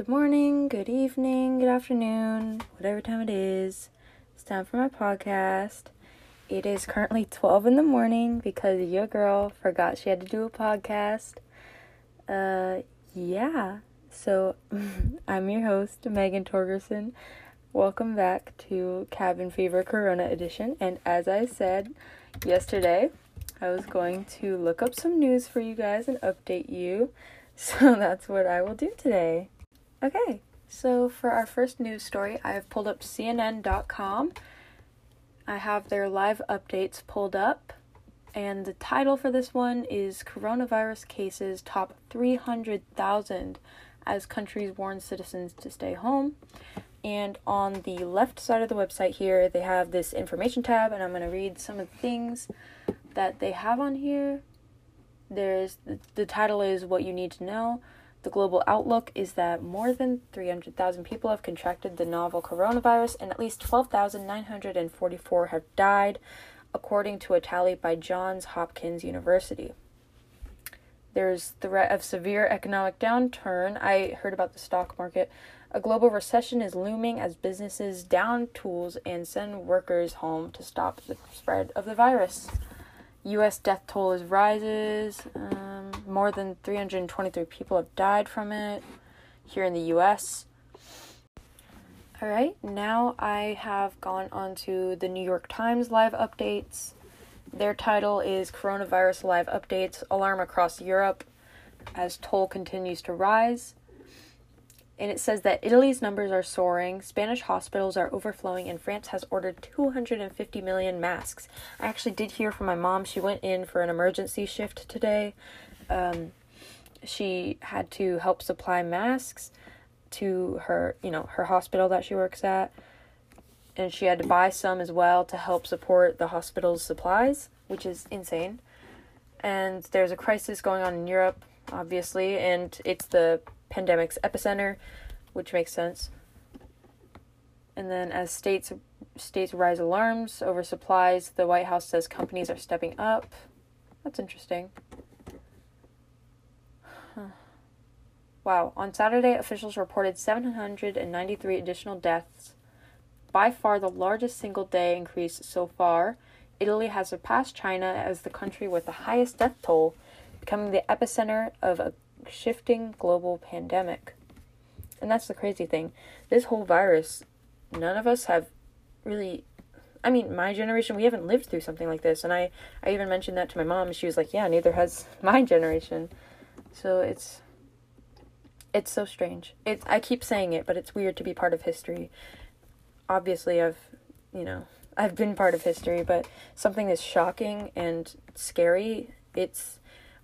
Good morning, good evening, good afternoon, whatever time it is. It's time for my podcast. It is currently 12 in the morning because your girl forgot she had to do a podcast. Uh, yeah. So, I'm your host, Megan Torgerson. Welcome back to Cabin Fever Corona Edition. And as I said yesterday, I was going to look up some news for you guys and update you. So that's what I will do today. Okay, so for our first news story, I have pulled up CNN.com. I have their live updates pulled up, and the title for this one is Coronavirus Cases Top 300,000 as countries warn citizens to stay home. And on the left side of the website here, they have this information tab, and I'm going to read some of the things that they have on here. There's the title is What You Need to Know. The global outlook is that more than 300,000 people have contracted the novel coronavirus and at least 12,944 have died, according to a tally by Johns Hopkins University. There's threat of severe economic downturn. I heard about the stock market. A global recession is looming as businesses down tools and send workers home to stop the spread of the virus. U.S. death toll is rises. Um, more than 323 people have died from it here in the U.S. All right, now I have gone on to the New York Times live updates. Their title is Coronavirus Live Updates Alarm Across Europe as Toll Continues to Rise and it says that Italy's numbers are soaring, Spanish hospitals are overflowing, and France has ordered 250 million masks. I actually did hear from my mom. She went in for an emergency shift today. Um, she had to help supply masks to her, you know, her hospital that she works at, and she had to buy some as well to help support the hospital's supplies, which is insane. And there's a crisis going on in Europe, obviously, and it's the pandemic's epicenter, which makes sense. And then as states states rise alarms over supplies, the White House says companies are stepping up. That's interesting. Wow, on Saturday officials reported 793 additional deaths, by far the largest single day increase so far. Italy has surpassed China as the country with the highest death toll, becoming the epicenter of a shifting global pandemic. And that's the crazy thing. This whole virus, none of us have really I mean, my generation, we haven't lived through something like this. And I, I even mentioned that to my mom. She was like, yeah, neither has my generation. So it's, it's so strange. It's, I keep saying it, but it's weird to be part of history. Obviously, I've, you know, I've been part of history, but something is shocking and scary. It's,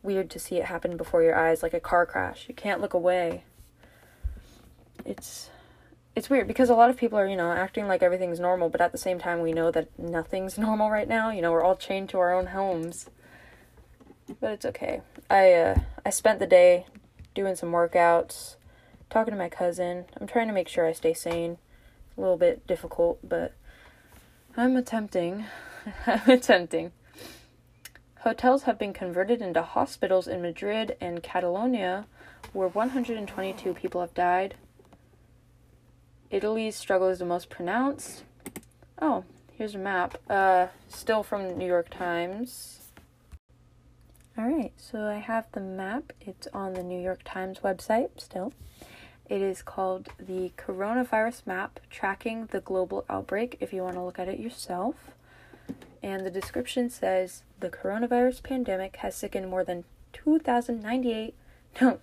weird to see it happen before your eyes like a car crash. You can't look away. It's it's weird because a lot of people are, you know, acting like everything's normal, but at the same time we know that nothing's normal right now. You know, we're all chained to our own homes. But it's okay. I uh I spent the day doing some workouts, talking to my cousin. I'm trying to make sure I stay sane. A little bit difficult, but I'm attempting. I'm attempting. Hotels have been converted into hospitals in Madrid and Catalonia, where 122 people have died. Italy's struggle is the most pronounced. Oh, here's a map. Uh, still from New York Times. Alright, so I have the map. It's on the New York Times website still. It is called the Coronavirus Map Tracking the Global Outbreak if you want to look at it yourself. And the description says the coronavirus pandemic has sickened more than 2,098, no,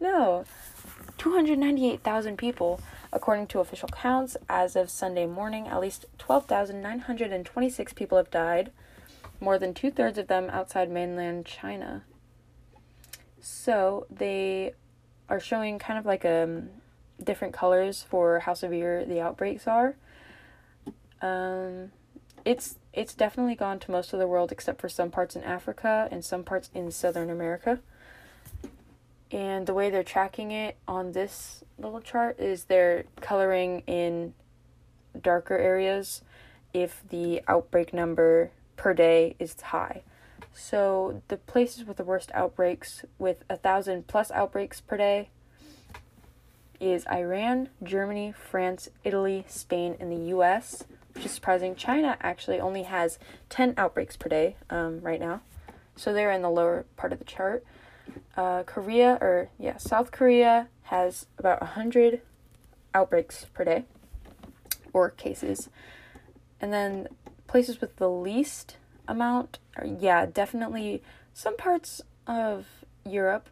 no, 298,000 people, according to official counts. As of Sunday morning, at least 12,926 people have died, more than two thirds of them outside mainland China. So they are showing kind of like um, different colors for how severe the outbreaks are. Um, it's it's definitely gone to most of the world except for some parts in Africa and some parts in Southern America. And the way they're tracking it on this little chart is they're coloring in darker areas if the outbreak number per day is high. So the places with the worst outbreaks, with a thousand plus outbreaks per day, is Iran, Germany, France, Italy, Spain, and the US, which is surprising. China actually only has 10 outbreaks per day um, right now, so they're in the lower part of the chart. Uh, Korea, or yeah, South Korea has about a 100 outbreaks per day, or cases. And then places with the least amount are, yeah, definitely some parts of Europe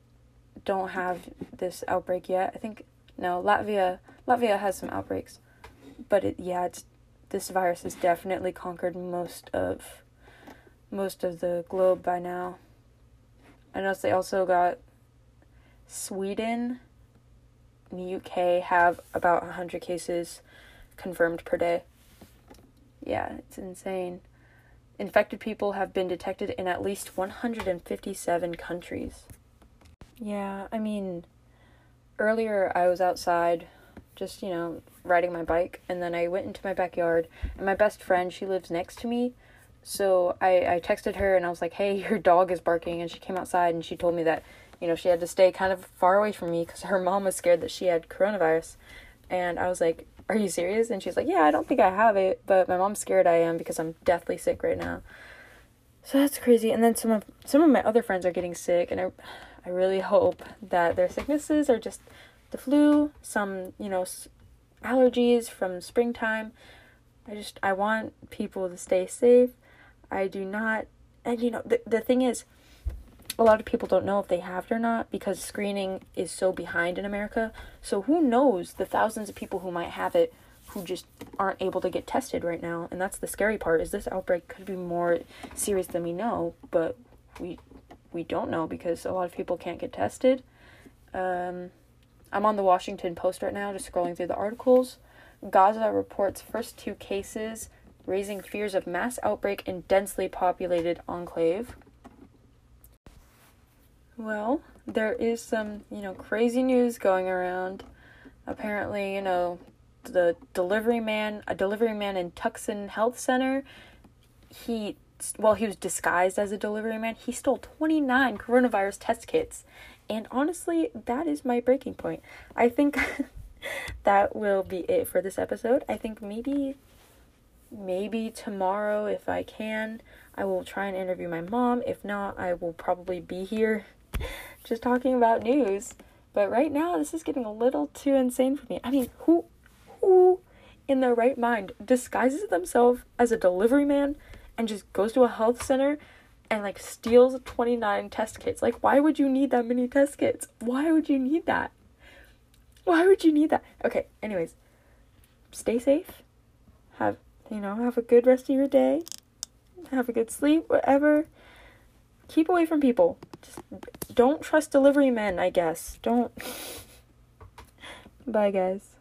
don't have this outbreak yet. I think no, Latvia Latvia has some outbreaks. But it yeah, it's this virus has definitely conquered most of most of the globe by now. I noticed they also got Sweden and the UK have about 100 cases confirmed per day. Yeah, it's insane. Infected people have been detected in at least 157 countries. Yeah, I mean, earlier I was outside just, you know, riding my bike, and then I went into my backyard, and my best friend, she lives next to me. So I, I texted her and I was like, hey, your dog is barking. And she came outside and she told me that, you know, she had to stay kind of far away from me because her mom was scared that she had coronavirus. And I was like, are you serious? And she's like, yeah, I don't think I have it, but my mom's scared I am because I'm deathly sick right now. So that's crazy. And then some of some of my other friends are getting sick, and I, I really hope that their sicknesses are just the flu, some you know, allergies from springtime. I just I want people to stay safe. I do not, and you know, the the thing is, a lot of people don't know if they have it or not because screening is so behind in America. So who knows the thousands of people who might have it who just aren't able to get tested right now. And that's the scary part is this outbreak could be more serious than we know, but we we don't know because a lot of people can't get tested. Um, I'm on the Washington Post right now just scrolling through the articles. Gaza reports first two cases raising fears of mass outbreak in densely populated enclave. Well, there is some, you know, crazy news going around. Apparently, you know, the delivery man, a delivery man in Tucson Health Center, he well, he was disguised as a delivery man. He stole 29 coronavirus test kits. And honestly, that is my breaking point. I think that will be it for this episode. I think maybe maybe tomorrow if I can, I will try and interview my mom. If not, I will probably be here just talking about news. But right now, this is getting a little too insane for me. I mean, who, who in their right mind disguises themselves as a delivery man and just goes to a health center and like steals 29 test kits? Like, why would you need that many test kits? Why would you need that? Why would you need that? Okay, anyways, stay safe. Have, you know, have a good rest of your day. Have a good sleep, whatever keep away from people. Just don't trust delivery men, I guess. Don't. Bye, guys.